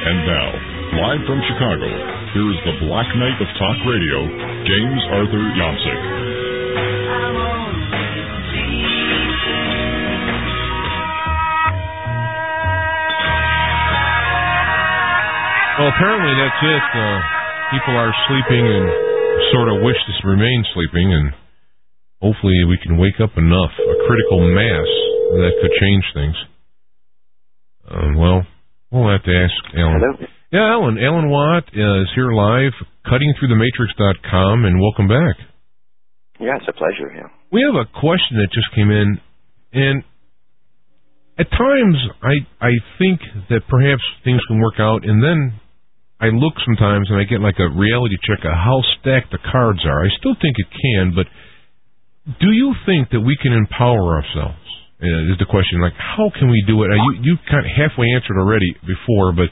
And now, live from Chicago, here is the Black Knight of Talk Radio, James Arthur Jancic. Well, apparently that's it. Uh, people are sleeping and sort of wish to remain sleeping, and hopefully we can wake up enough, a critical mass that could change things. Um, well, we'll have to ask Alan. Hello. Yeah, Alan. Alan Watt is here live, cuttingthroughthematrix.com, and welcome back. Yeah, it's a pleasure. Yeah. We have a question that just came in, and at times I I think that perhaps things can work out, and then I look sometimes and I get like a reality check of how stacked the cards are. I still think it can, but do you think that we can empower ourselves? Uh, is the question like how can we do it? You you kind of halfway answered already before, but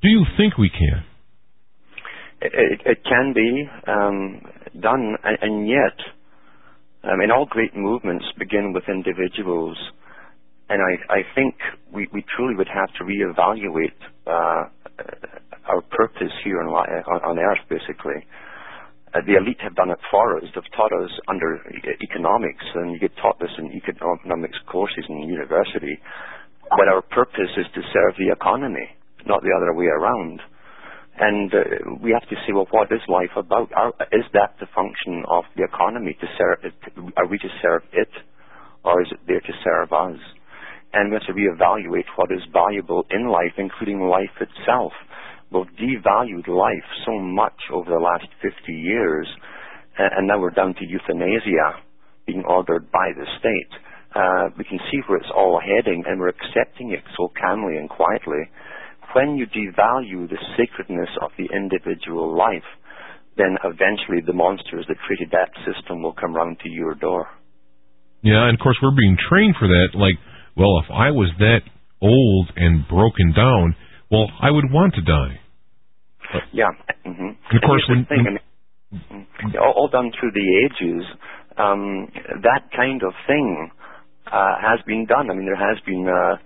do you think we can? It, it, can be um, done, and, and yet, I mean, all great movements begin with individuals, and I, I think we, we truly would have to reevaluate uh, our purpose here on, on Earth, basically. Uh, the elite have done it for us. They've taught us under economics, and you get taught this in economics courses in university, But our purpose is to serve the economy, not the other way around. And uh, we have to say, well, what is life about? Are, is that the function of the economy? To serve it? Are we to serve it, or is it there to serve us? And we have to reevaluate what is valuable in life, including life itself we've devalued life so much over the last 50 years, and now we're down to euthanasia being ordered by the state. Uh, we can see where it's all heading, and we're accepting it so calmly and quietly. When you devalue the sacredness of the individual life, then eventually the monsters that created that system will come round to your door. Yeah, and of course we're being trained for that. Like, well, if I was that old and broken down, well, I would want to die. But, yeah. Mm-hmm. of course, when, thing, I mean, all, all done through the ages, um, that kind of thing uh, has been done. I mean, there has been, uh,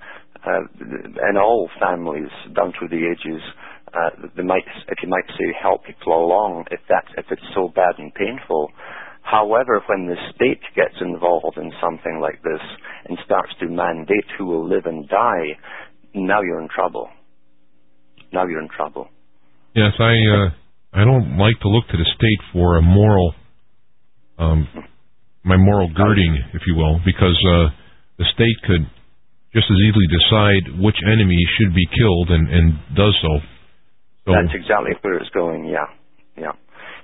uh, in all families, done through the ages. Uh, they might, if you might say, help people along if that if it's so bad and painful. However, when the state gets involved in something like this and starts to mandate who will live and die, now you're in trouble now you're in trouble. Yes, I uh, I don't like to look to the state for a moral, um, my moral girding, if you will, because uh, the state could just as easily decide which enemy should be killed and, and does so. so. That's exactly where it's going. Yeah, yeah.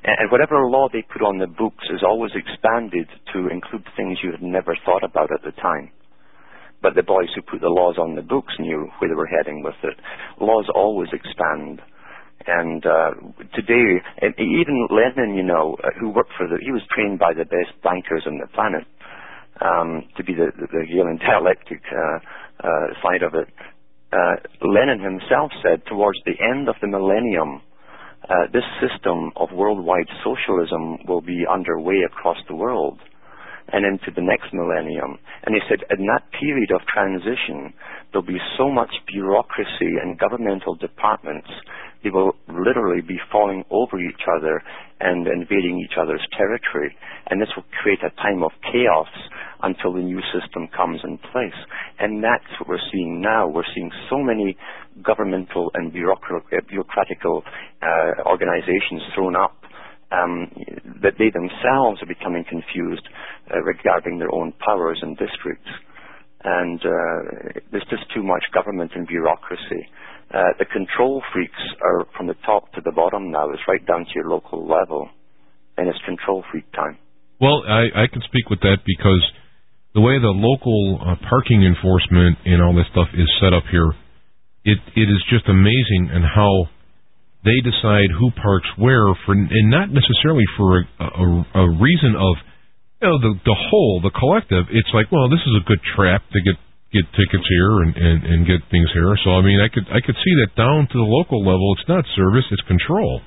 And, and whatever law they put on the books is always expanded to include things you had never thought about at the time but the boys who put the laws on the books knew where they were heading with it. Laws always expand. And uh, today, even Lenin, you know, uh, who worked for the, he was trained by the best bankers on the planet um, to be the, the, the dialectic uh, uh, side of it. Uh, Lenin himself said towards the end of the millennium, uh, this system of worldwide socialism will be underway across the world and into the next millennium. And he said, in that period of transition, there'll be so much bureaucracy and governmental departments, they will literally be falling over each other and invading each other's territory. And this will create a time of chaos until the new system comes in place. And that's what we're seeing now. We're seeing so many governmental and bureaucratical uh, organizations thrown up um, that they themselves are becoming confused uh, regarding their own powers and districts. And uh, there's just too much government and bureaucracy. Uh, the control freaks are from the top to the bottom now. It's right down to your local level, and it's control freak time. Well, I, I can speak with that because the way the local uh, parking enforcement and all this stuff is set up here, it it is just amazing and how they decide who parks where for, and not necessarily for a, a, a reason of, you know, the the whole, the collective. It's like, well, this is a good trap to get get tickets here and, and and get things here. So I mean, I could I could see that down to the local level. It's not service, it's control.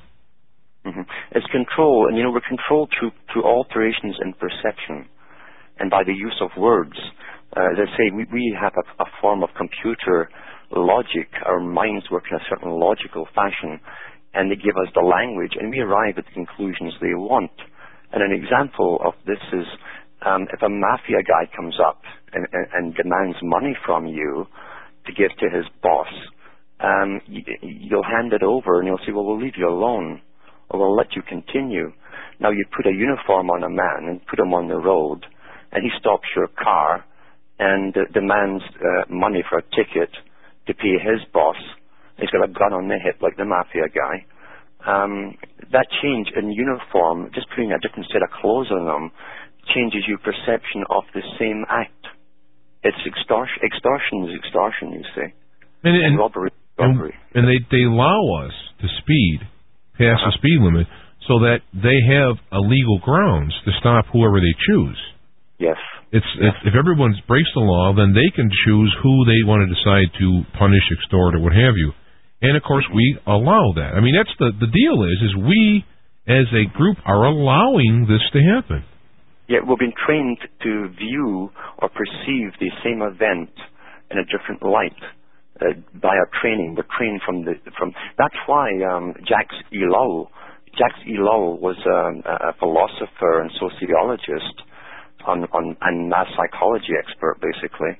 Mm-hmm. It's control, and you know, we're controlled through through alterations in perception, and by the use of words. Uh, as I say, we, we have a, a form of computer logic. Our minds work in a certain logical fashion, and they give us the language, and we arrive at the conclusions they want. And an example of this is um, if a mafia guy comes up and, and, and, demands money from you to give to his boss, um, you, you'll hand it over and you'll say, well, we'll leave you alone or we'll let you continue. Now you put a uniform on a man and put him on the road and he stops your car and uh, demands uh, money for a ticket to pay his boss. He's got a gun on the hip like the mafia guy. Um, that change in uniform, just putting a different set of clothes on them, changes your perception of the same act. It's extortion. Extortion is extortion, you see. And, and, and robbery, robbery. And, and they they allow us to speed past uh-huh. the speed limit so that they have a legal grounds to stop whoever they choose. Yes. It's, yes. if everyone breaks the law, then they can choose who they want to decide to punish, extort, or what have you. And of course, we allow that. I mean, that's the the deal. Is is we as a group are allowing this to happen. Yet we've been trained to view or perceive the same event in a different light uh, by our training. We're trained from the from. That's why um, Jacques E. Lowell, Jacques E. Lowell was um, a philosopher and sociologist, on, on and mass psychology expert basically,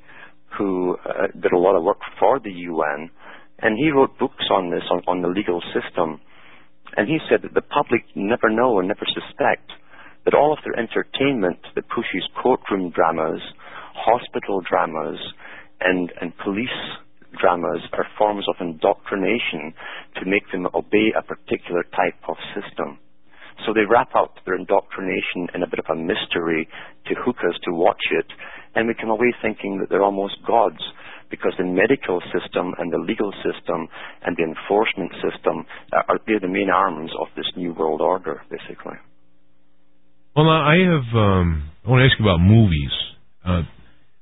who uh, did a lot of work for the UN, and he wrote books on this on, on the legal system. And he said that the public never know and never suspect that all of their entertainment that pushes courtroom dramas, hospital dramas, and, and police dramas are forms of indoctrination to make them obey a particular type of system. So they wrap up their indoctrination in a bit of a mystery to hook us to watch it, and we come away thinking that they're almost gods because the medical system and the legal system and the enforcement system are they're the main arms of this new world order, basically. Well, I have. Um, I want to ask you about movies. Uh,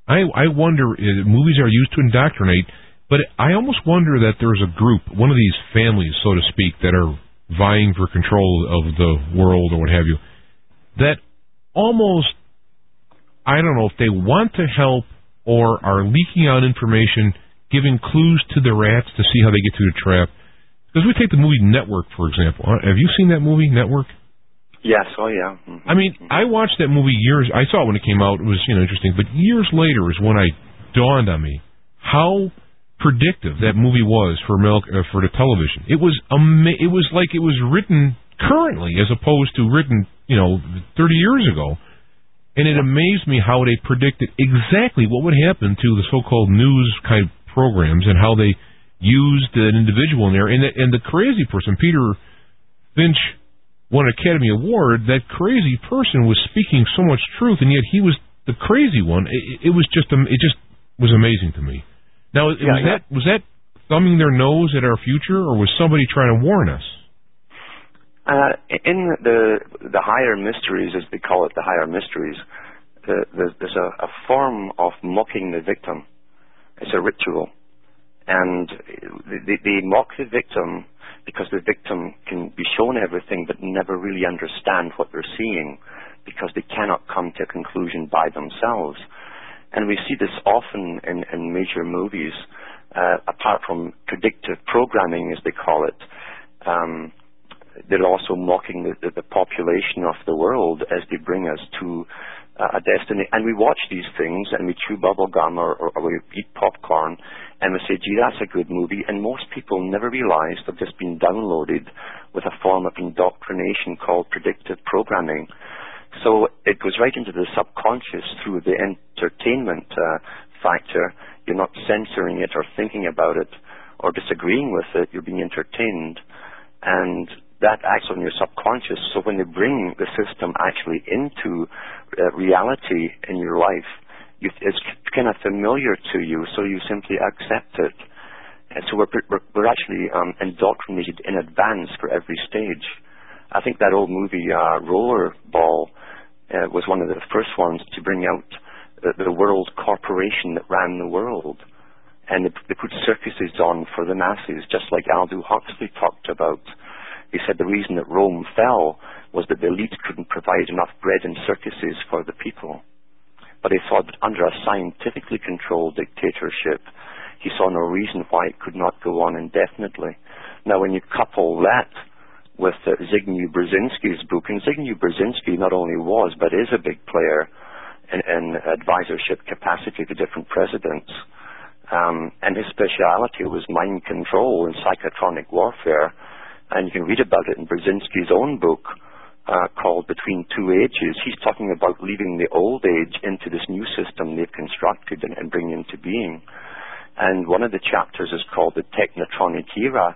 I I wonder if uh, movies are used to indoctrinate, but I almost wonder that there's a group, one of these families, so to speak, that are vying for control of the world or what have you, that almost I don't know if they want to help or are leaking out information, giving clues to the rats to see how they get through the trap. Because we take the movie Network, for example. Have you seen that movie, Network? Yes, oh yeah. Mm-hmm. I mean, I watched that movie years. I saw it when it came out. It was you know interesting, but years later is when I dawned on me how predictive that movie was for milk uh, for the television. It was ama- It was like it was written currently as opposed to written you know 30 years ago. And it amazed me how they predicted exactly what would happen to the so-called news kind of programs and how they used an individual in there. And the, and the crazy person, Peter Finch won an Academy Award, that crazy person was speaking so much truth, and yet he was the crazy one. It, it was just it just was amazing to me. Now, yeah, was yeah. that was that thumbing their nose at our future, or was somebody trying to warn us? Uh, in the the higher mysteries, as they call it, the higher mysteries, the, the, there's a, a form of mocking the victim. It's a ritual, and they, they mock the victim because the victim can be shown everything but never really understand what they're seeing because they cannot come to a conclusion by themselves. And we see this often in, in major movies, uh, apart from predictive programming, as they call it. Um, they're also mocking the, the, population of the world as they bring us to a destiny. And we watch these things and we chew bubble gum or, or, or we eat popcorn and we say, gee, that's a good movie. And most people never realize they've just been downloaded with a form of indoctrination called predictive programming. So it goes right into the subconscious through the entertainment uh, factor. You're not censoring it or thinking about it or disagreeing with it. You're being entertained. And that acts on your subconscious. So when you bring the system actually into uh, reality in your life, you, it's kind of familiar to you, so you simply accept it. And so we're, we're, we're actually um, indoctrinated in advance for every stage. I think that old movie, uh, Rollerball, uh, was one of the first ones to bring out the, the world corporation that ran the world. And they, put circuses on for the masses, just like Aldous Huxley talked about. He said the reason that Rome fell was that the elite couldn't provide enough bread and circuses for the people but he thought that under a scientifically controlled dictatorship, he saw no reason why it could not go on indefinitely. Now, when you couple that with uh, Zbigniew Brzezinski's book, and Zbigniew Brzezinski not only was, but is a big player in, in advisorship capacity to different presidents, um, and his speciality was mind control and psychotronic warfare, and you can read about it in Brzezinski's own book, uh, called Between Two Ages. He's talking about leaving the old age into this new system they've constructed and, and bringing into being. And one of the chapters is called The Technotronic Era,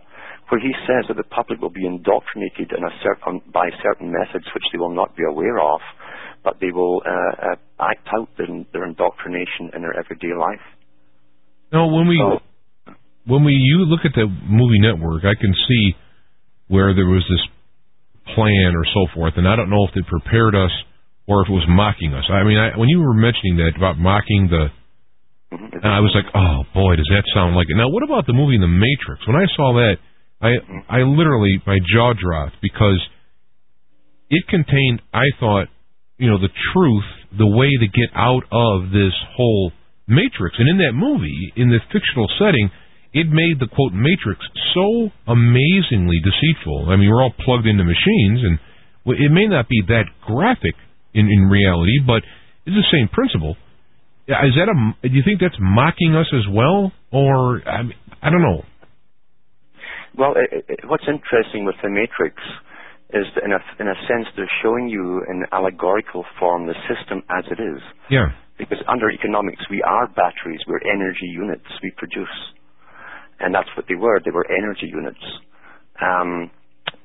where he says that the public will be indoctrinated certain, by certain methods which they will not be aware of, but they will uh, uh, act out their, their, indoctrination in their everyday life. Now, when we so, when we you look at the movie network, I can see where there was this plan or so forth. And I don't know if it prepared us or if it was mocking us. I mean, I, when you were mentioning that about mocking the, mm-hmm. I was like, oh boy, does that sound like it. Now, what about the movie The Matrix? When I saw that, I mm-hmm. I literally my jaw dropped because it contained, I thought, you know, the truth, the way to get out of this whole matrix. And in that movie, in the fictional setting, it made the quote matrix so amazingly deceitful. I mean, we're all plugged into machines, and it may not be that graphic in in reality, but it's the same principle. Is that a? Do you think that's mocking us as well, or I, mean, I don't know? Well, it, it, what's interesting with the Matrix is that in a in a sense they're showing you in allegorical form the system as it is. Yeah. Because under economics, we are batteries, we're energy units, we produce and that's what they were. They were energy units. Um,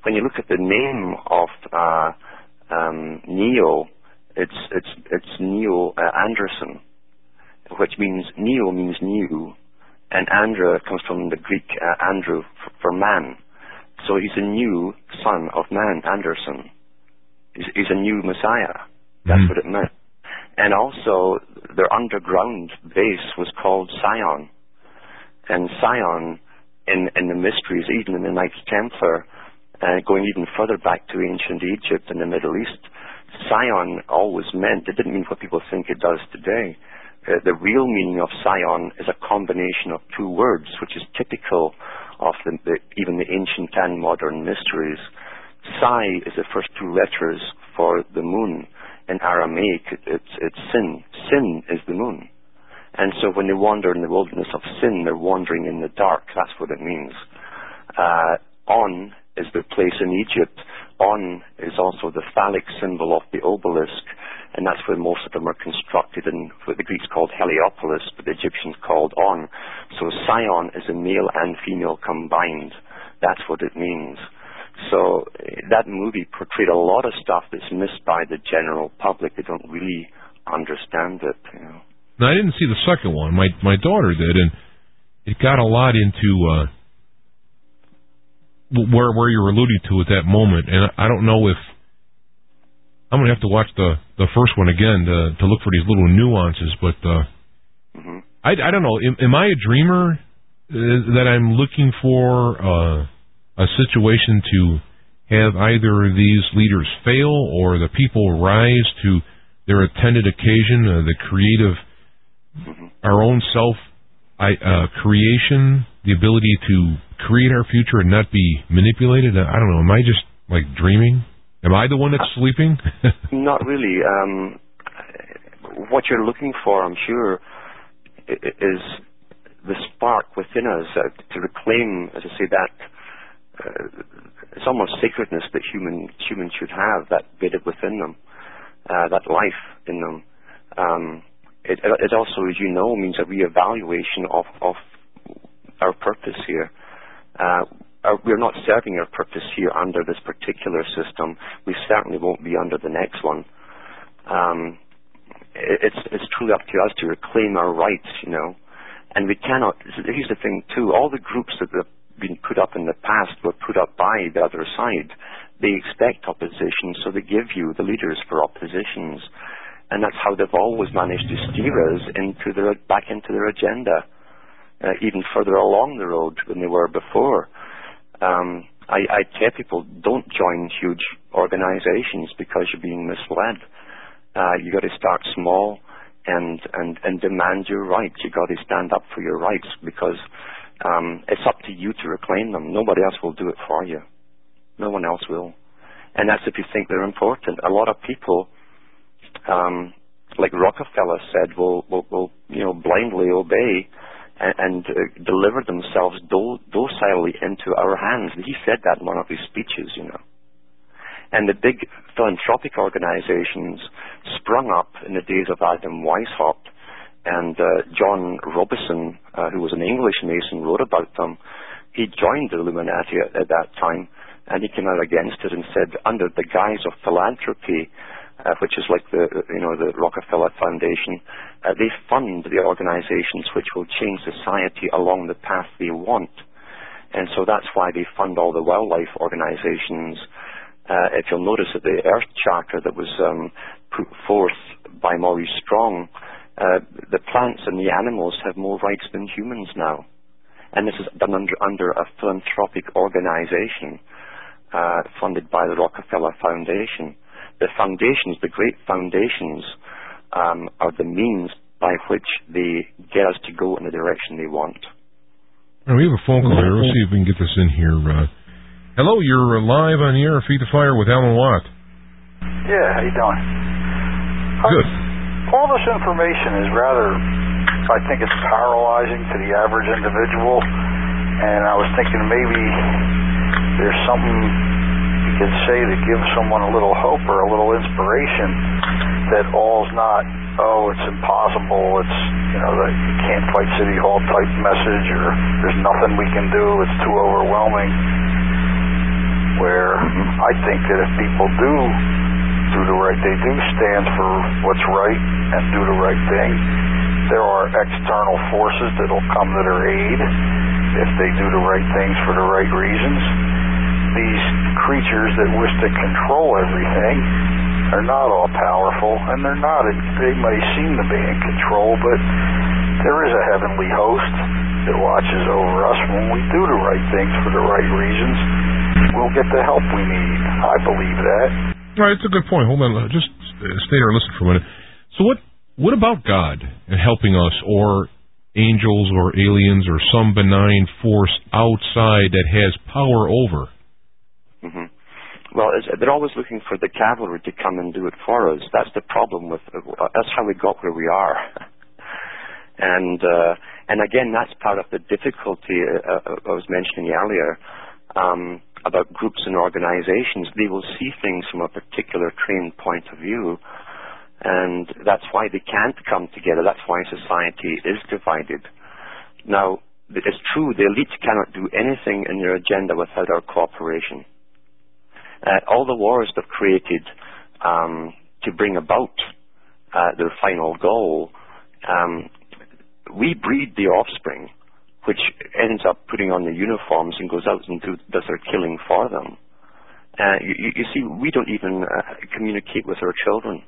when you look at the name of uh, um, Neo, it's it's it's Neo uh, Anderson, which means Neo means new, and Andra comes from the Greek uh, Andrew for, for, man. So he's a new son of man, Anderson. He's, he's a new Messiah. That's mm. what it meant. And also, their underground base was called Sion and Sion in, in the mysteries, even in the Knights Templar, uh, going even further back to ancient Egypt and the Middle East, Sion always meant, it didn't mean what people think it does today. Uh, the real meaning of Sion is a combination of two words, which is typical of the, the, even the ancient and modern mysteries. Psi is the first two letters for the moon. In Aramaic, it's, it's sin. Sin is the moon. And so when they wander in the wilderness of sin, they're wandering in the dark. That's what it means. Uh, on is the place in Egypt. On is also the phallic symbol of the obelisk, and that's where most of them are constructed in what the Greeks called Heliopolis, but the Egyptians called On. So Sion is a male and female combined. That's what it means. So that movie portrayed a lot of stuff that's missed by the general public. They don't really understand it. You know. Now I didn't see the second one. My my daughter did, and it got a lot into uh, where where you're alluding to at that moment. And I don't know if I'm gonna have to watch the the first one again to to look for these little nuances. But uh, mm-hmm. I I don't know. Am, am I a dreamer uh, that I'm looking for uh, a situation to have either these leaders fail or the people rise to their intended occasion, uh, the creative. Our own self uh, creation, the ability to create our future and not be manipulated? I don't know. Am I just like dreaming? Am I the one that's sleeping? not really. Um, what you're looking for, I'm sure, is the spark within us uh, to reclaim, as I say, that uh, it's almost sacredness that human humans should have, that bit within them, uh, that life in them. Um, it, also, as you know, means a reevaluation of, our purpose here. Uh, our, we're not serving our purpose here under this particular system. We certainly won't be under the next one. Um, it, it's, it's truly up to us to reclaim our rights, you know. And we cannot, here's the thing too, all the groups that have been put up in the past were put up by the other side. They expect opposition, so they give you the leaders for oppositions and that's how they've always managed to steer us into their back into their agenda, uh, even further along the road than they were before. Um, I, I tell people don't join huge organizations because you're being misled. Uh, you got to start small, and and and demand your rights. You got to stand up for your rights because um, it's up to you to reclaim them. Nobody else will do it for you. No one else will. And that's if you think they're important. A lot of people, um, like Rockefeller said, will, will, will you know blindly obey and, and uh, deliver themselves do- docilely into our hands. And he said that in one of his speeches, you know. And the big philanthropic organizations sprung up in the days of Adam Weishaupt and uh, John Robison, uh, who was an English Mason, wrote about them. He joined the Illuminati at, at, that time, and he came out against it and said, under the guise of philanthropy, which is like the you know the Rockefeller Foundation, uh, they fund the organizations which will change society along the path they want, and so that's why they fund all the wildlife organizations. Uh, if you'll notice that the Earth Charter that was um, put forth by Maurice Strong uh, the plants and the animals have more rights than humans now. And this is done under, under a philanthropic organization uh, funded by the Rockefeller Foundation. The foundations, the great foundations, um, are the means by which they get us to go in the direction they want. Right, we have a phone call here. Let's see if we can get this in here. Uh, hello, you're live on the air. Feed the Fire with Alan Watt. Yeah, how you doing? Good all this information is rather, I think it's paralyzing to the average individual. And I was thinking maybe there's something you could say to give someone a little hope or a little inspiration that all's not, oh, it's impossible, it's, you know, you can't fight City Hall type message or there's nothing we can do, it's too overwhelming. Where I think that if people do do the right. They do stand for what's right and do the right thing. There are external forces that will come to their aid if they do the right things for the right reasons. These creatures that wish to control everything are not all powerful, and they're not. They may seem to be in control, but there is a heavenly host that watches over us when we do the right things for the right reasons. We'll get the help we need. I believe that. Right, it's a good point. Hold on, uh, just uh, stay there and listen for a minute. So what what about God and helping us, or angels, or aliens, or some benign force outside that has power over? Mm-hmm. Well, they're always looking for the cavalry to come and do it for us. That's the problem with. Uh, that's how we got where we are. and uh, and again, that's part of the difficulty uh, uh I was mentioning earlier. Um, about groups and organizations, they will see things from a particular trained point of view. And that's why they can't come together. That's why society is divided. Now, it's true, the elite cannot do anything in their agenda without our cooperation. Uh, all the wars they've created um, to bring about uh, their final goal, um, we breed the offspring which ends up putting on the uniforms and goes out and do, does their killing for them. Uh, you, you, see, we don't even uh, communicate with our children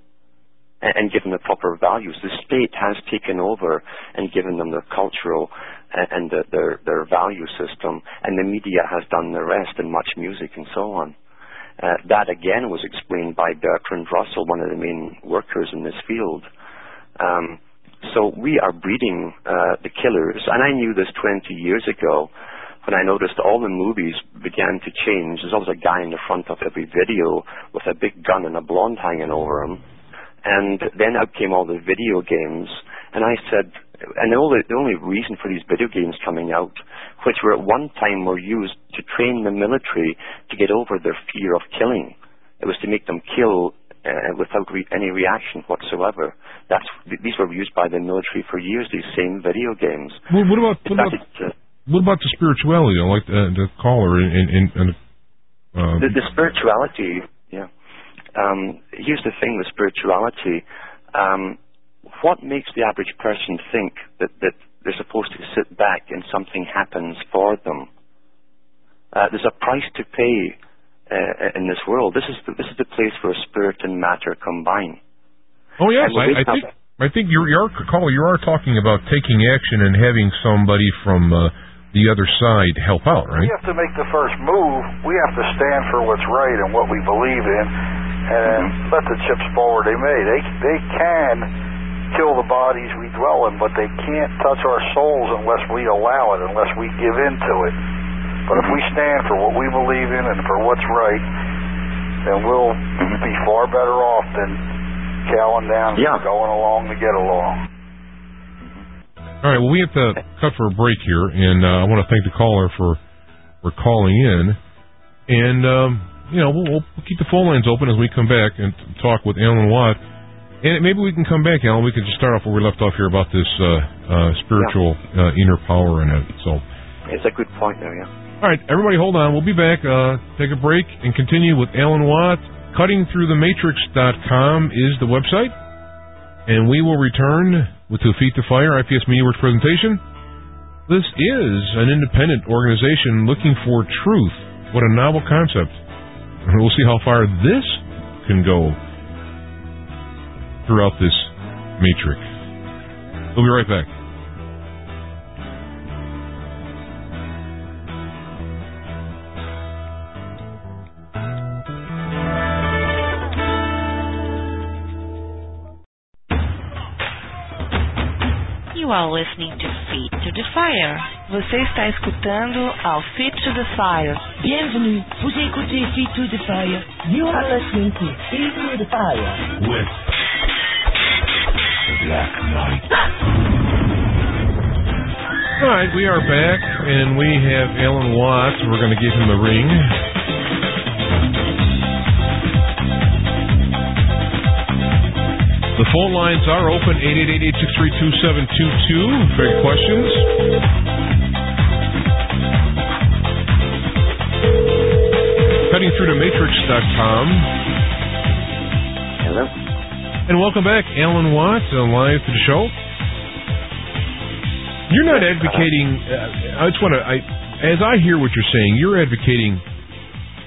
and, and, give them the proper values. The state has taken over and given them their cultural and, and the, their their value system, and the media has done the rest, and MuchMusic and so on. Uh, that again was explained by Bertrand Russell, one of the main workers in this field. Um, so we are breeding uh, the killers, and I knew this 20 years ago when I noticed all the movies began to change. There's always a guy in the front of every video with a big gun and a blonde hanging over him. And then out came all the video games, and I said, and the only, the only reason for these video games coming out, which were at one time were used to train the military to get over their fear of killing. It was to make them kill uh, without re- any reaction whatsoever. That's these were used by the military for years. These same video games. Well, what about what about, uh, what about the spirituality? I like uh, the caller in, in, in uh, the, the spirituality. Yeah. Um, here's the thing with spirituality. Um, what makes the average person think that, that they're supposed to sit back and something happens for them? Uh, there's a price to pay uh, in this world. This is the, this is the place where spirit and matter combine. Oh yes, I, I think I think you're, you're caller. You are talking about taking action and having somebody from uh, the other side help out, right? We have to make the first move. We have to stand for what's right and what we believe in, and mm-hmm. let the chips fall where they may. They they can kill the bodies we dwell in, but they can't touch our souls unless we allow it, unless we give in to it. But if we stand for what we believe in and for what's right, then we'll be far better off than cowing down Yeah. and going along to get along. All right. Well, we have to cut for a break here, and uh, I want to thank the caller for for calling in. And um, you know, we'll, we'll keep the phone lines open as we come back and talk with Alan Watt. And maybe we can come back, Alan. We can just start off where we left off here about this uh, uh, spiritual uh, inner power and it. So, It's a good point there, yeah. all right, everybody, hold on. We'll be back. Uh, take a break and continue with Alan Watt. CuttingThroughTheMatrix.com is the website, and we will return with To Feet the Fire IPS Media Works presentation. This is an independent organization looking for truth. What a novel concept. And we'll see how far this can go throughout this matrix. We'll be right back. You are listening to Feet to the Fire. Você está escutando ao Fit to the Fire. Bienvenue, vous écoutez Feet to the Fire. You are listening to Feet to the Fire. With the Black Knight. All right, we are back, and we have Alan Watts. We're going to give him a ring. The phone lines are open, 888-863-2722. For questions. Cutting through to matrix.com. Hello? And welcome back, Alan Watts, live to the show. You're not advocating. Uh, I just want to. I, as I hear what you're saying, you're advocating,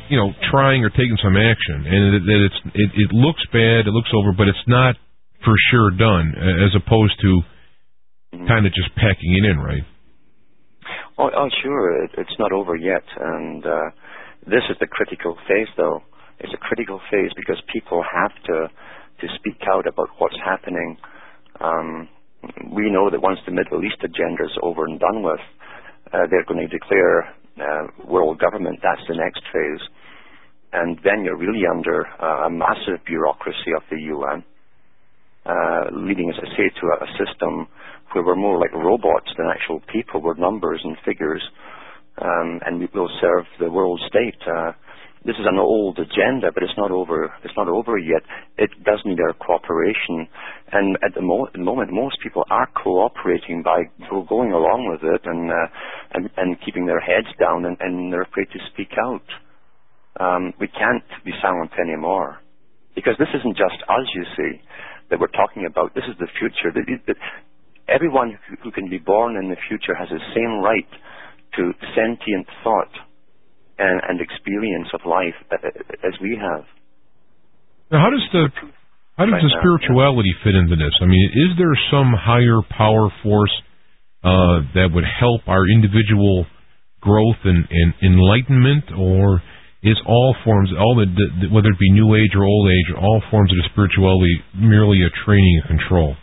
you know, trying or taking some action, and that, that it's it, it looks bad, it looks over, but it's not for sure done, as opposed to kind of just packing it in, right? Oh, oh sure, it, it's not over yet, and uh, this is the critical phase, though. It's a critical phase because people have to to speak out about what's happening. Um, we know that once the Middle East agenda is over and done with, uh, they're going to declare uh, world government. That's the next phase, and then you're really under uh, a massive bureaucracy of the UN, uh, leading, as I say, to a, system where we're more like robots than actual people. We're numbers and figures, um, and we will serve the world state. This is an old agenda, but it's not over. It's not over yet. It does need our cooperation, and at the, mo- the moment, most people are cooperating by going along with it and uh, and, and keeping their heads down, and, and they're afraid to speak out. Um, we can't be silent anymore, because this isn't just us. You see, that we're talking about. This is the future. That, everyone who can be born in the future has the same right to sentient thought and, and experience of life uh, as we have. Now, how does the how does Right the now, spirituality fit into this? I mean, is there some higher power force uh, that would help our individual growth and, and enlightenment, or is all forms, all the, the whether it be New Age or Old Age, all forms of the spirituality merely a training and control,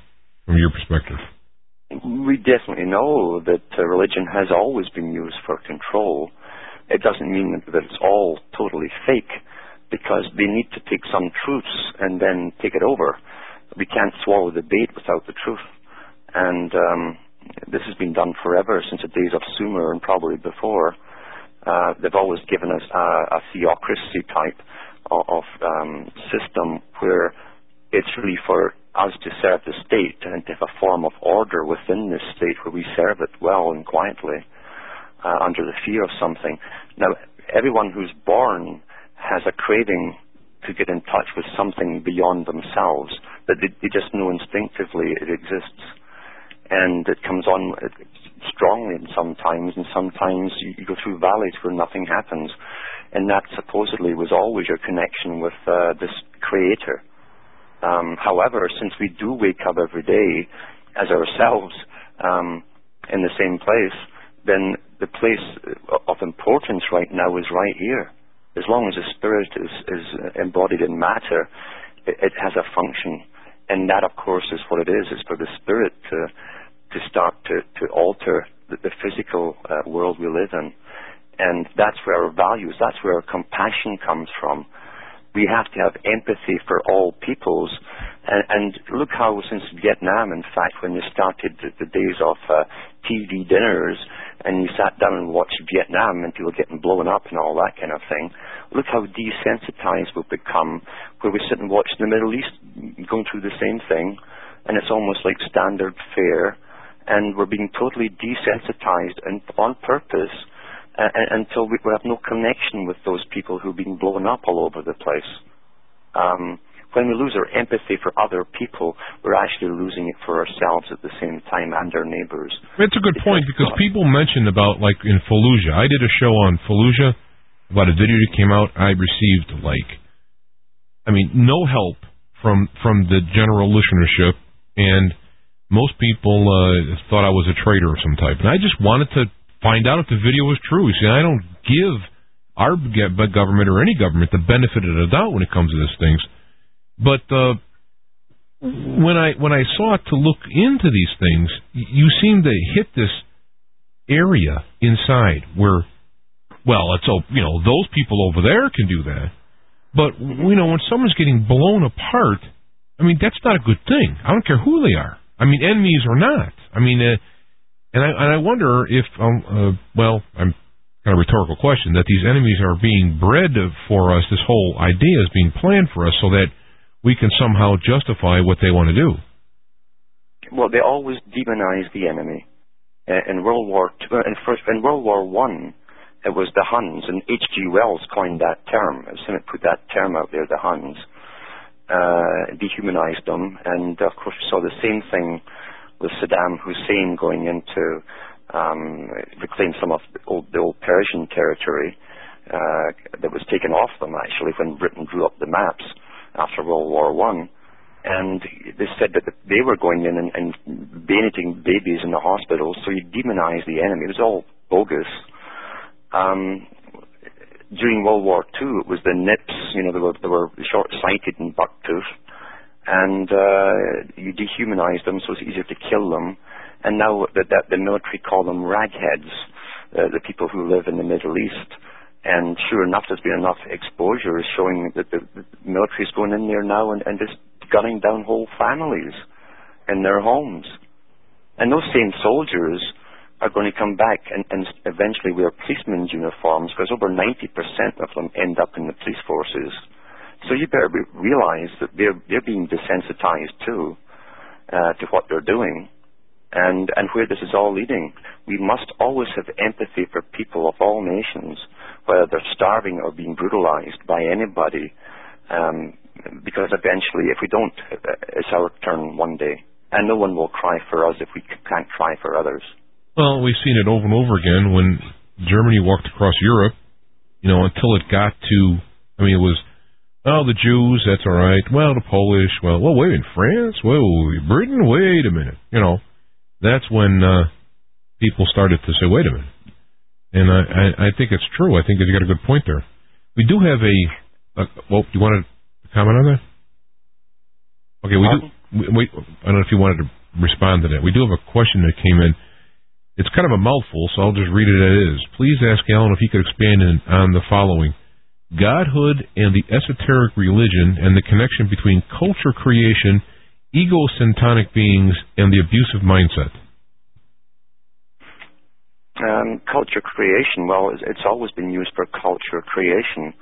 from your perspective? We definitely know that uh, religion has always been used for control. It doesn't mean that it's all totally fake, because they need to take some truths and then take it over. We can't swallow the bait without the truth. And um, this has been done forever since the days of Sumer and probably before. Uh, they've always given us a, a theocracy type of, of um, system where it's really for us to serve the state and to have a form of order within this state where we serve it well and quietly uh, under the fear of something. Now, everyone who's born has a craving to get in touch with something beyond themselves that they, they just know instinctively it exists. And it comes on strongly sometimes, and sometimes you, you go through valleys where nothing happens. And that supposedly was always your connection with uh, this creator. Um, however, since we do wake up every day as ourselves um, in the same place, then the place of importance right now is right here. As long as the spirit is, is embodied in matter, it, it has a function. and that, of course, is what it is. It's for the spirit to to start to to alter the, the physical uh, world we live in, and that's where our values, that's where our compassion comes from. We have to have empathy for all peoples, and, and look how since Vietnam, in fact, when you started the, the days of uh, TV dinners and you sat down and watched Vietnam and people getting blown up and all that kind of thing, look how desensitized we've become, where we sit and watch the Middle East going through the same thing, and it's almost like standard fare, and we're being totally desensitized and on purpose until we, we have no connection with those people who've been blown up all over the place. Um, when we lose our empathy for other people, we're actually losing it for ourselves at the same time and our neighbors. It's a good point because people mentioned about like in Fallujah. I did a show on Fallujah about a video that came out. I received like, I mean, no help from from the general listenership, and most people uh, thought I was a traitor of some type. And I just wanted to find out if the video was true. See, I don't give our government or any government the benefit of the doubt when it comes to these things. But uh, when I when I sought to look into these things, you seem to hit this area inside where, well, it's you know those people over there can do that, but you know when someone's getting blown apart, I mean that's not a good thing. I don't care who they are. I mean enemies or not. I mean, uh, and I and I wonder if um, uh, well, I'm kind of rhetorical question that these enemies are being bred for us. This whole idea is being planned for us so that we can somehow justify what they want to do. Well, they always demonize the enemy. In World War II, uh, in, first, in World War One, it was the Huns, and H.G. Wells coined that term. Somebody put that term out there, the Huns, uh, dehumanized them, and of course we saw the same thing with Saddam Hussein going into um, reclaim some of the old, the old Persian territory uh, that was taken off them actually when Britain drew up the maps after World War One, and they said that they were going in and, and bayoneting babies in the hospitals. So you demonize the enemy. It was all bogus. Um, during World War II, it was the NIPS. You know, they were they were short-sighted and buck-toothed, and uh, you dehumanize them, so it's easier to kill them. And now that, that the military call them ragheads, uh, the people who live in the Middle East. And sure enough, there's been enough exposure showing that the, the military is going in there now and, and just gunning down whole families in their homes. And those same soldiers are going to come back and, and eventually wear policemen's uniforms because over 90% of them end up in the police forces. So you better be, realize that they're, they're being desensitized too uh, to what they're doing and, and where this is all leading. We must always have empathy for people of all nations whether they're starving or being brutalized by anybody, um, because eventually, if we don't, it's our turn one day. And no one will cry for us if we can't cry for others. Well, we've seen it over and over again when Germany walked across Europe, you know, until it got to, I mean, it was, oh, the Jews, that's all right. Well, the Polish, well, well, wait, in France? Well, Britain? Wait a minute. You know, that's when uh, people started to say, wait a minute and I, I, I think it's true. I think you got a good point there. We do have a, a well, do you want to comment on that? Okay, we do. We, we, I don't know if you wanted to respond to that. We do have a question that came in. It's kind of a mouthful, so I'll just read it as is. Please ask Alan if he could expand in, on the following: Godhood and the esoteric religion, and the connection between culture creation, egocentric beings, and the abusive mindset. Um, culture creation, well, it's always been used for culture creation.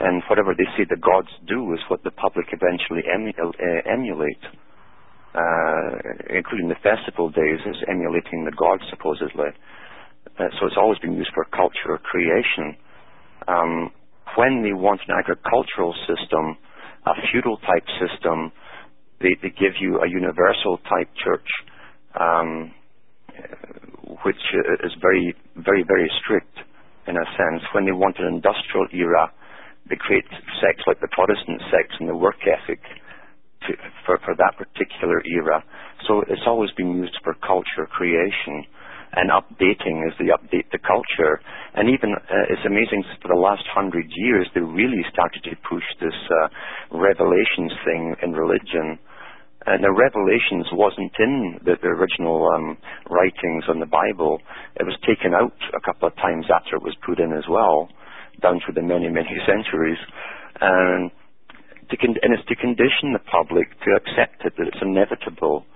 And whatever they say the gods do is what the public eventually uh, emulate. Uh, including the festival days, is emulating the gods, supposedly. Uh, so it's always been used for culture creation. Um, when they want an agricultural system, a feudal type system, they, they give you a universal type church. Um, which is very, very, very strict in a sense. When they want an industrial era, they create sects like the Protestant sects and the work ethic to, for, for that particular era. So it's always been used for culture creation. And updating is the update the culture. And even, uh, it's amazing, for the last hundred years, they really started to push this uh, revelations thing in religion And the Revelations wasn't in the, the original um, writings on the Bible. It was taken out a couple of times after it was put in as well, down through the many, many centuries. And, to con- and it's to condition the public to accept it, that it's inevitable.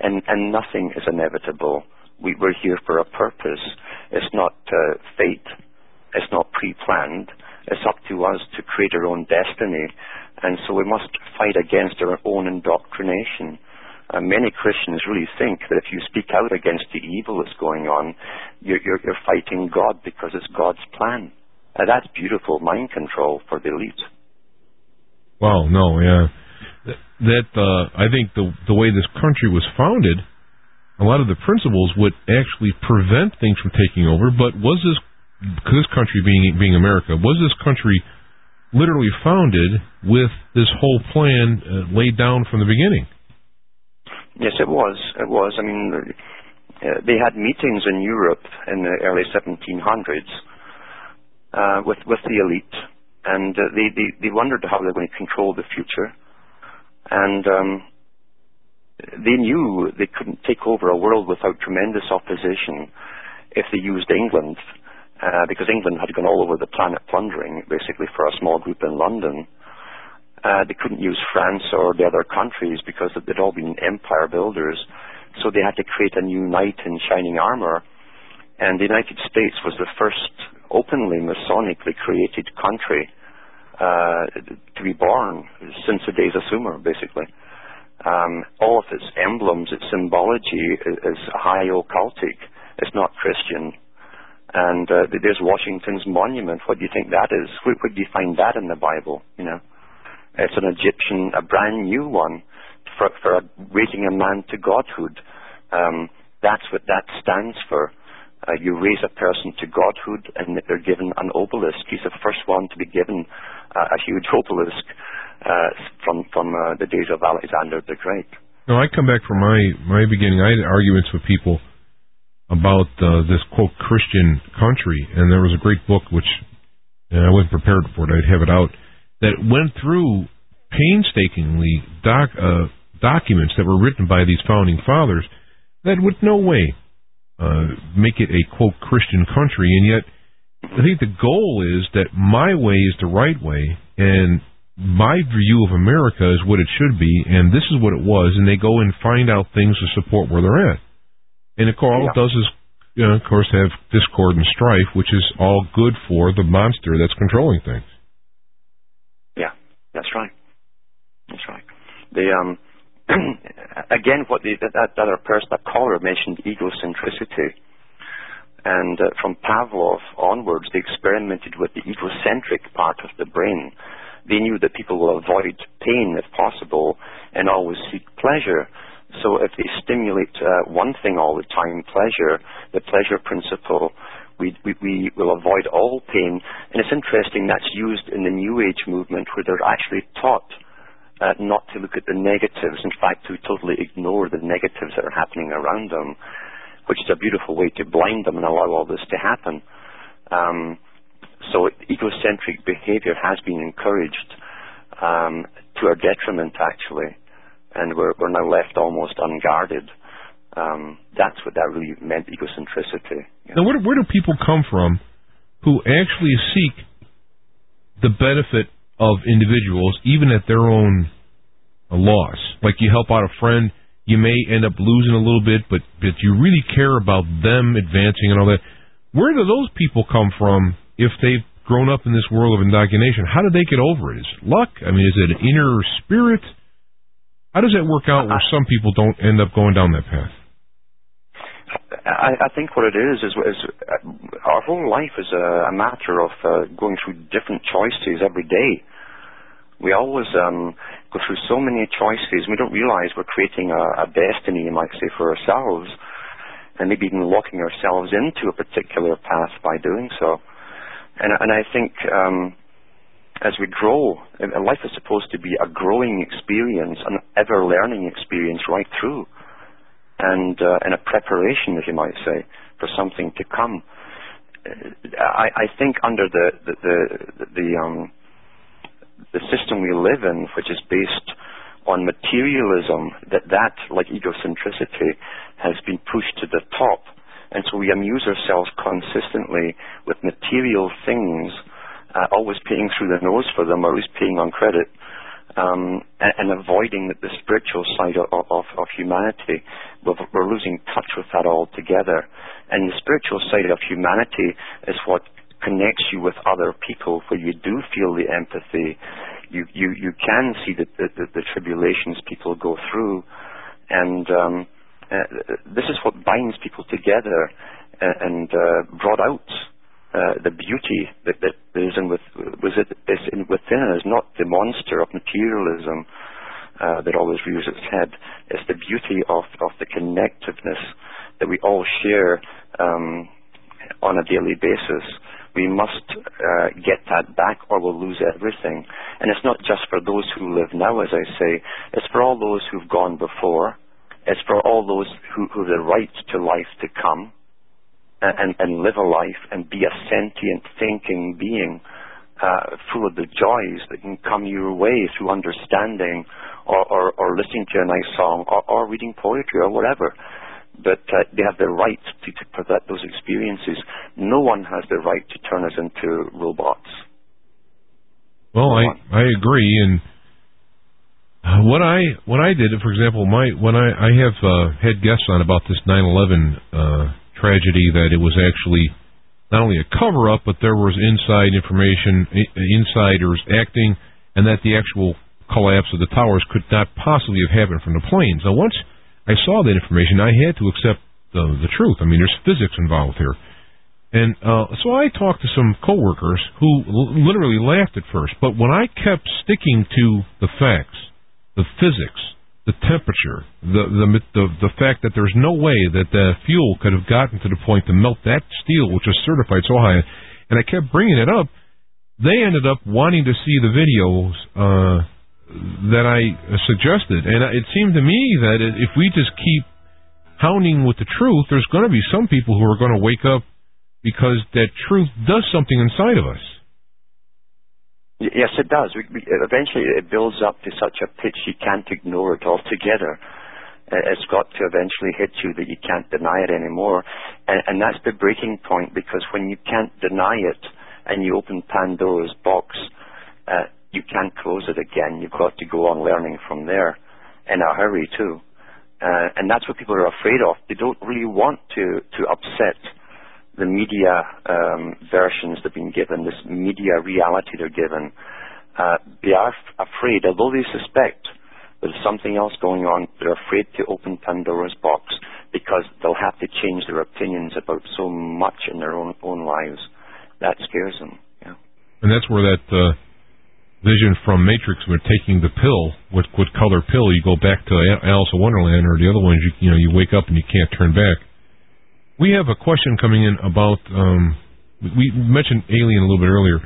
And, and nothing is inevitable. We, we're here for a purpose. It's not uh, fate. It's not pre-planned. It's up to us to create our own destiny. And so we must fight against our own indoctrination. Uh, many Christians really think that if you speak out against the evil that's going on, you're, you're, you're fighting God because it's God's plan. Uh, that's beautiful mind control for the elite. Well, no, yeah. That, that uh, I think the the way this country was founded, a lot of the principles would actually prevent things from taking over. But was this this country being being America was this country literally founded with this whole plan uh, laid down from the beginning? Yes, it was. It was. I mean, uh, they had meetings in Europe in the early 1700s uh, with with the elite, and uh, they, they they wondered how they were going to control the future, and um, they knew they couldn't take over a world without tremendous opposition if they used England, uh, because England had gone all over the planet plundering, basically for a small group in London. Uh, they couldn't use France or the other countries because they'd all been empire builders, so they had to create a new knight in shining armor. And the United States was the first openly Masonically created country uh, to be born since the days of Sumer, basically. Um, all of its emblems, its symbology is, is high occultic. It's not Christian. And uh, there's Washington's monument. What do you think that is? Where, where do you find that in the Bible? You know, it's an Egyptian, a brand new one for, for raising a man to godhood. Um, that's what that stands for. Uh, you raise a person to godhood, and they're given an obelisk. He's the first one to be given uh, a huge obelisk from from uh, the days of Alexander the Great. No, I come back from my my beginning. I had arguments with people about uh, this quote Christian country, and there was a great book which and I wasn't prepared for it. I'd have it out that went through painstakingly doc, uh, documents that were written by these founding fathers that would no way uh, make it a quote Christian country, and yet I think the goal is that my way is the right way, and my view of America is what it should be, and this is what it was, and they go and find out things to support where they're at. And of course, all yeah. it does is, you know, of course, have discord and strife, which is all good for the monster that's controlling things. Yeah, that's right. That's right. The um, again, what the, that, that other person, that caller mentioned egocentricity. And uh, from Pavlov onwards, they experimented with the egocentric part of the brain. They knew that people will avoid pain if possible and always seek pleasure. So if they stimulate uh, one thing all the time, pleasure, the pleasure principle, we, we, we will avoid all pain. And it's interesting, that's used in the New Age movement where they're actually taught uh, not to look at the negatives, in fact, to totally ignore the negatives that are happening around them, which is a beautiful way to blind them and allow all this to happen. Um, so egocentric behavior has been encouraged um, to our detriment, actually, and we're, we're now left almost unguarded. Um, that's what that really meant, egocentricity. Yeah. Now, where, where do people come from who actually seek the benefit of individuals, even at their own loss. Like you help out a friend, you may end up losing a little bit, but but you really care about them advancing and all that. Where do those people come from if they've grown up in this world of indoctrination? How do they get over it? Is it luck? I mean, is it an inner spirit? How does that work out where some people don't end up going down that path? I, I think what it is is, is uh, our whole life is a, a matter of uh, going through different choices every day. We always um, go through so many choices, we don't realize we're creating a, a destiny, you might say, for ourselves, and maybe even locking ourselves into a particular path by doing so. And, and I think um, as we grow, life is supposed to be a growing experience, an ever-learning experience right through, and uh, and a preparation, as you might say, for something to come. I, I think under the the the, the um, the system we live in, which is based on materialism, that that, like egocentricity, has been pushed to the top. And so we amuse ourselves consistently with material things, uh, always paying through the nose for them, or paying on credit, um, and, and, avoiding the spiritual side of, of, of humanity. We're, we're, losing touch with that altogether. And the spiritual side of humanity is what connects you with other people, where you do feel the empathy. You you, you can see the, the, the tribulations people go through, and um, this is what binds people together and, and uh, brought out uh, the beauty that, that is in with was it is in within us, not the monster of materialism uh, that always rears its head. It's the beauty of of the connectiveness that we all share um, on a daily basis. We must uh, get that back, or we'll lose everything. And it's not just for those who live now, as I say. It's for all those who've gone before. It's for all those who, who have the right to life to come and, and live a life and be a sentient, thinking being uh, full of the joys that can come your way through understanding or, or, or listening to a nice song or, or reading poetry or whatever. But uh, they have the right to, to protect those experiences. No one has the right to turn us into robots. Well, I I agree, and what I what I did, for example, my when I I have uh, had guests on about this 9/11 uh, tragedy that it was actually not only a cover up, but there was inside information, insiders acting, and that the actual collapse of the towers could not possibly have happened from the planes. Now, once I saw that information, I had to accept the, the truth. I mean, there's physics involved here. And uh, so I talked to some coworkers who l- literally laughed at first, but when I kept sticking to the facts, the physics, the temperature, the, the the the fact that there's no way that the fuel could have gotten to the point to melt that steel, which was certified so high, and I kept bringing it up. They ended up wanting to see the videos uh, that I suggested, and it seemed to me that if we just keep hounding with the truth, there's going to be some people who are going to wake up because that truth does something inside of us. Yes, it does. We, we, eventually, it builds up to such a pitch you can't ignore it altogether. It's got to eventually hit you that you can't deny it anymore. And, and that's the breaking point because when you can't deny it and you open Pandora's box, uh, you can't close it again. You've got to go on learning from there in a hurry too. Uh, and that's what people are afraid of. They don't really want to, to upset the media um, versions they've been given, this media reality they're given, uh, they are f- afraid, although they suspect there's something else going on, they're afraid to open Pandora's box because they'll have to change their opinions about so much in their own own lives. That scares them. Yeah. And that's where that uh, vision from Matrix, where taking the pill, what what color pill, you go back to Alice in Wonderland, or the other ones, you you know, you wake up and you can't turn back. We have a question coming in about, um, we mentioned alien a little bit earlier.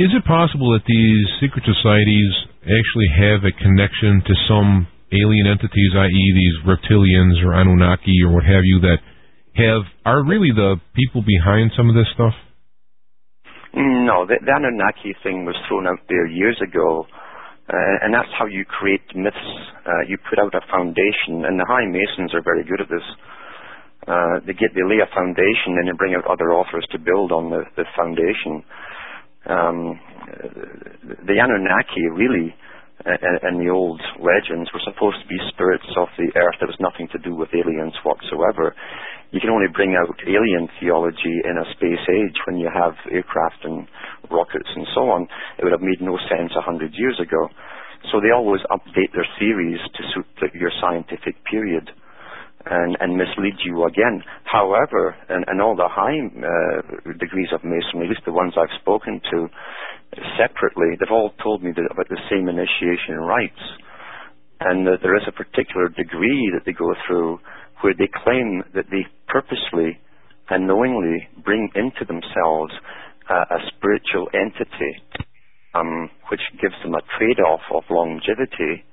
Is it possible that these secret societies actually have a connection to some alien entities, i.e., these reptilians or Anunnaki or what have you, that have are really the people behind some of this stuff? No, the, the Anunnaki thing was thrown out there years ago, uh, and that's how you create myths. Uh, you put out a foundation, and the High Masons are very good at this uh, they get they lay a foundation and then bring out other authors to build on the, the foundation. Um, the Anunnaki really, and the old legends were supposed to be spirits of the earth. There was nothing to do with aliens whatsoever. You can only bring out alien theology in a space age when you have aircraft and rockets and so on. It would have made no sense a hundred years ago. So they always update their theories to suit your scientific period and, and mislead you again. However, and, in all the high uh, degrees of Masonry, at least the ones I've spoken to separately, they've all told me about the same initiation rites. And that there is a particular degree that they go through where they claim that they purposely and knowingly bring into themselves uh, a spiritual entity, um, which gives them a trade-off of longevity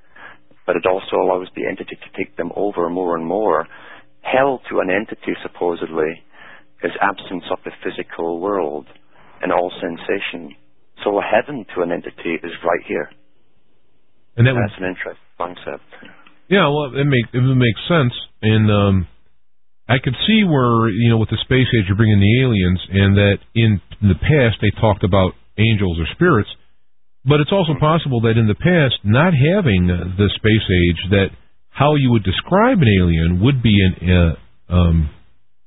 but it also allows the entity to take them over more and more. Hell to an entity, supposedly, is absence of the physical world and all sensation. So heaven to an entity is right here. And that That's would, an interesting concept. Yeah, well, it make it makes sense, and um, I could see where you know with the space age you're bringing the aliens, and that in the past they talked about angels or spirits, but it's also possible that in the past, not having the space age, that how you would describe an alien would be an uh, um,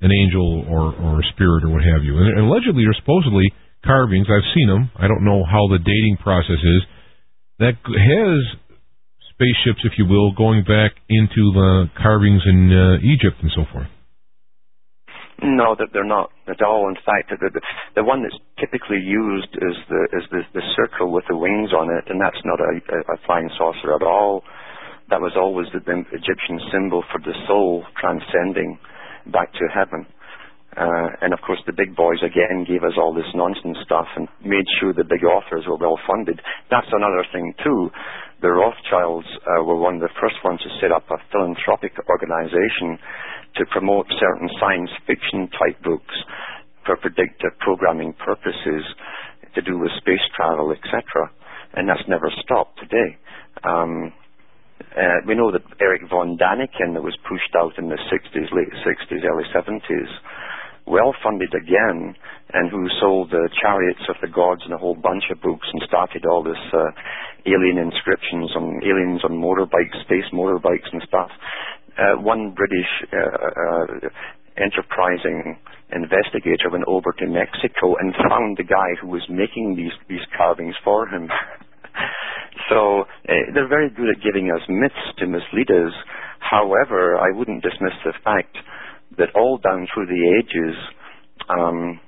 an angel or or a spirit or what have you. And allegedly or supposedly carvings. I've seen them. I don't know how the dating process is. That has spaceships, if you will, going back into the carvings in uh, Egypt and so forth. No, that they're not at all. In fact, the, the, the one that's typically used is the is the, the circle with the wings on it, and that's not a, a, a flying saucer at all. That was always the, the Egyptian symbol for the soul transcending back to heaven. Uh, and of course, the big boys again gave us all this nonsense stuff and made sure the big authors were well funded. That's another thing too. The Rothschilds uh, were one of the first ones to set up a philanthropic organization to promote certain science fiction type books for predictive programming purposes to do with space travel, etc. And that's never stopped today. Um, uh, we know that Erich von Däniken, that was pushed out in the 60s, late 60s, early 70s, well funded again, and who sold the Chariots of the Gods and a whole bunch of books and started all this uh, alien inscriptions on aliens on motorbikes, space motorbikes and stuff. Uh, one British uh, uh, enterprising investigator went over to Mexico and found the guy who was making these these carvings for him. so uh, they're very good at giving us myths to mislead us. However, I wouldn't dismiss the fact that all down through the ages, um,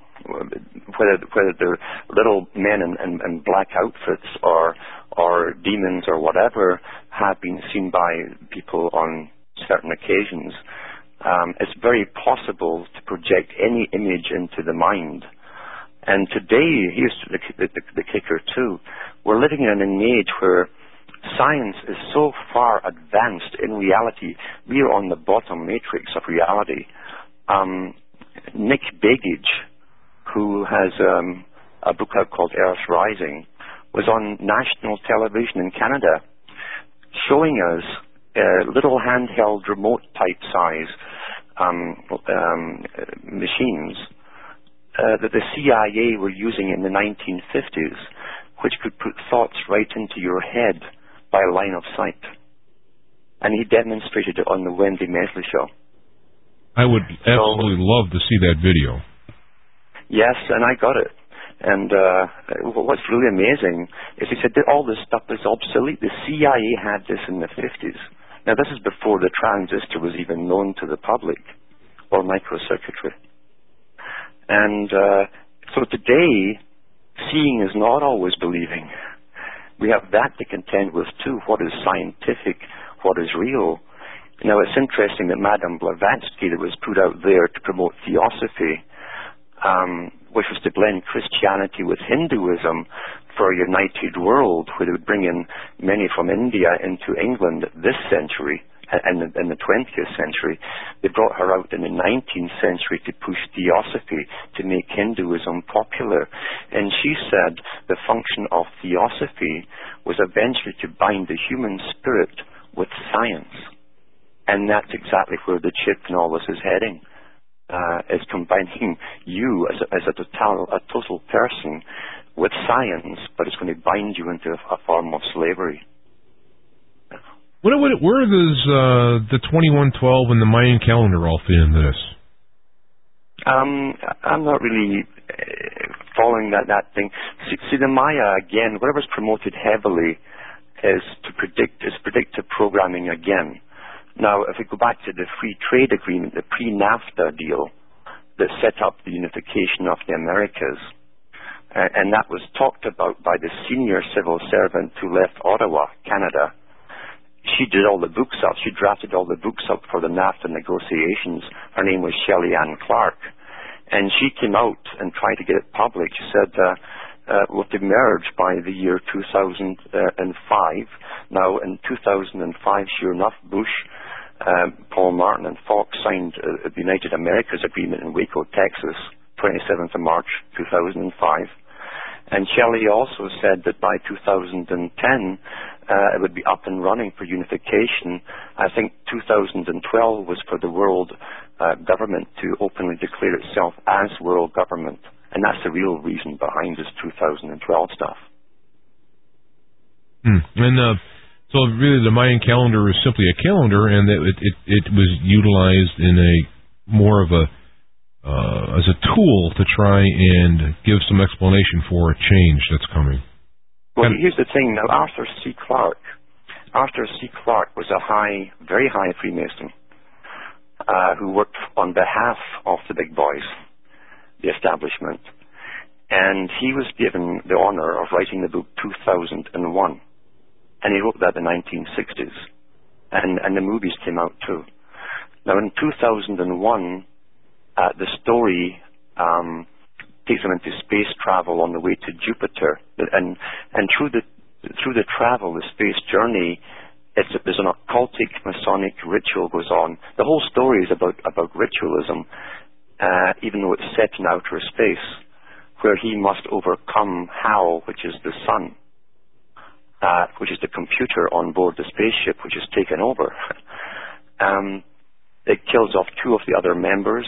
whether whether they're little men in, in, in black outfits or or demons or whatever, have been seen by people on certain occasions. Um, it's very possible to project any image into the mind. And today, here's the, the, the kicker too. We're living in an age where science is so far advanced in reality. We are on the bottom matrix of reality. Um, Nick Begich, who has um, a book out called Earth Rising, was on national television in Canada showing us little handheld remote type size um, um, machines uh, that the CIA were using in the 1950s, which could put thoughts right into your head by line of sight. And he demonstrated it on the Wendy Mesley show. I would absolutely so, love to see that video. Yes, and I got it. And uh, what's really amazing is he said that all this stuff is obsolete. The CIA had this in the 50s. Now, this is before the transistor was even known to the public or microcircuitry. And uh, so today, seeing is not always believing. We have that to contend with too. What is scientific? What is real? Now, it's interesting that Madame Blavatsky, that was put out there to promote theosophy, um, which was to blend Christianity with Hinduism for a united world, where they would bring in many from India into England this century and in the 20th century. They brought her out in the 19th century to push theosophy, to make Hinduism popular. And she said the function of theosophy was eventually to bind the human spirit with science. And that's exactly where the chip and is heading uh, is combining you as a, as a total, a total person with science, but it's going to bind you into a, a form of slavery. What, what, where does uh, the 2112 and the Mayan calendar all fit into this? Um, I'm not really uh, following that, that thing. See, see, the Maya, again, whatever's promoted heavily is to predict, is predictive programming again. Now, if we go back to the free trade agreement, the pre-NAFTA deal that set up the unification of the Americas, and that was talked about by the senior civil servant who left Ottawa, Canada. She did all the books up. She drafted all the books up for the NAFTA negotiations. Her name was Shelley Ann Clark. And she came out and tried to get it public. She said, uh, uh, would emerge by the year 2005. Now, in 2005, sure enough, Bush um, Paul Martin and Fox signed uh, the United Americas Agreement in Waco, Texas, 27th of March 2005. And Shelley also said that by 2010, uh, it would be up and running for unification. I think 2012 was for the world uh, government to openly declare itself as world government, and that's the real reason behind this 2012 stuff. Hmm. And uh, so, really, the Mayan calendar is simply a calendar, and it it, it was utilized in a more of a uh, as a tool to try and give some explanation for a change that's coming. Well, here's the thing. Now, Arthur C. Clarke, Arthur C. Clarke was a high, very high Freemason uh, who worked on behalf of the big boys, the establishment, and he was given the honor of writing the book 2001, and he wrote that in the 1960s, and and the movies came out too. Now, in 2001, uh, the story um, takes them into space travel on the way to Jupiter, and and through the through the travel, the space journey, it's, there's an occultic Masonic ritual goes on. The whole story is about about ritualism, uh, even though it's set in outer space, where he must overcome Hal, which is the sun, uh, which is the computer on board the spaceship, which is taken over. um, it kills off two of the other members.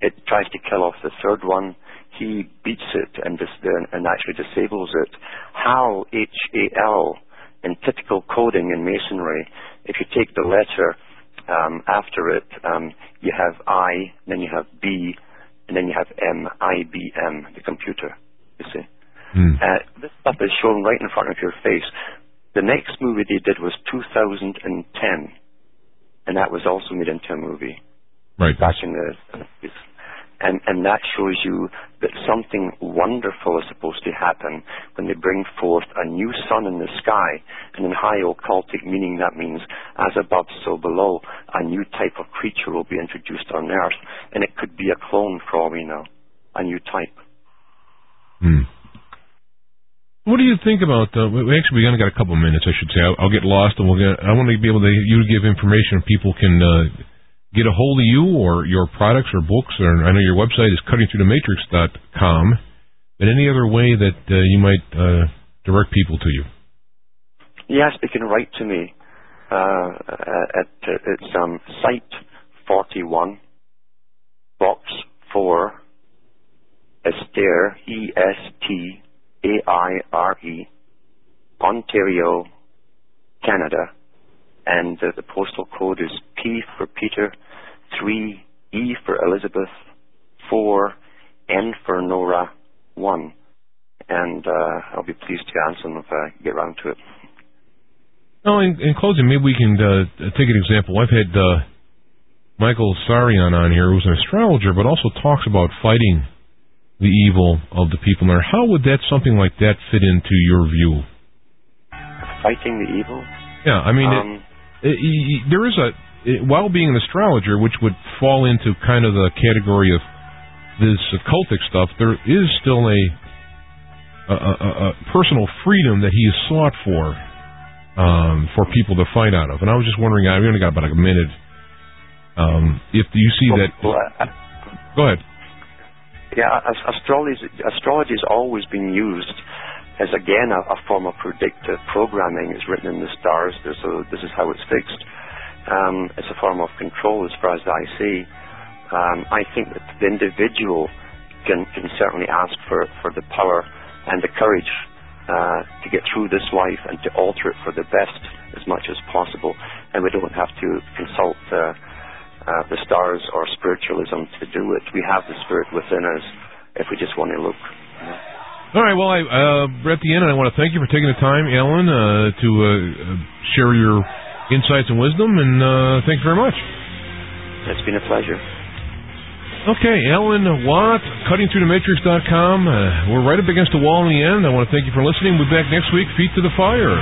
It tries to kill off the third one he beats it and, dis- and actually disables it. Hal, H-A-L, in typical coding in masonry, if you take the letter um, after it, um, you have I, then you have B, and then you have M, I, B, M, the computer, you see. Mm. Uh, this stuff is shown right in front of your face. The next movie they did was 2010, and that was also made into a movie. Right. Back in the and, and that shows you that something wonderful is supposed to happen when they bring forth a new sun in the sky. And in high occultic meaning, that means as above, so below. A new type of creature will be introduced on Earth. And it could be a clone for all we know. A new type. Hmm. What do you think about? Uh, we actually we only got a couple minutes, I should say. I'll, I'll get lost, and we'll get. I want to be able to you give information people can uh, get a hold of you or your products or books, or I know your website is cuttingthroughthematrix.com, but any other way that uh, you might uh, direct people to you? Yes, they can write to me uh, at it's um, site 41, box 4, Estaire, E S T A I R E, Ontario, Canada and uh, the postal code is P for Peter, 3 E for Elizabeth, 4 N for Nora, 1. And uh, I'll be pleased to answer them if I get around to it. Well, in, in closing, maybe we can uh, take an example. I've had uh, Michael Tsarion on here, who's an astrologer, but also talks about fighting the evil of the people there. How would that something like that fit into your view? Fighting the evil? Yeah, I mean, um, it, there is a while being an astrologer, which would fall into kind of the category of this occultic stuff, there is still a a, a, a personal freedom that he has sought for um, for people to fight out of. And I was just wondering, I only got about a minute. Um, if you see well, that, well, uh, go ahead. Yeah, astrology astrology has always been used as again a, a, form of predictive programming. It's written in the stars, so this is how it's fixed. Um, it's a form of control as far as I see. Um, I think that the individual can, can certainly ask for, for the power and the courage uh, to get through this life and to alter it for the best as much as possible. And we don't have to consult uh, uh, the stars or spiritualism to do it. We have the spirit within us if we just want to look. All right. Well, I, uh, we're at the end, and I want to thank you for taking the time, Alan, uh, to uh, share your insights and wisdom. And uh, thank you very much. It's been a pleasure. Okay, Alan Watt, cuttingthroughthematrix.com. Uh, we're right up against the wall in the end. I want to thank you for listening. We'll be back next week. Feet to the fire.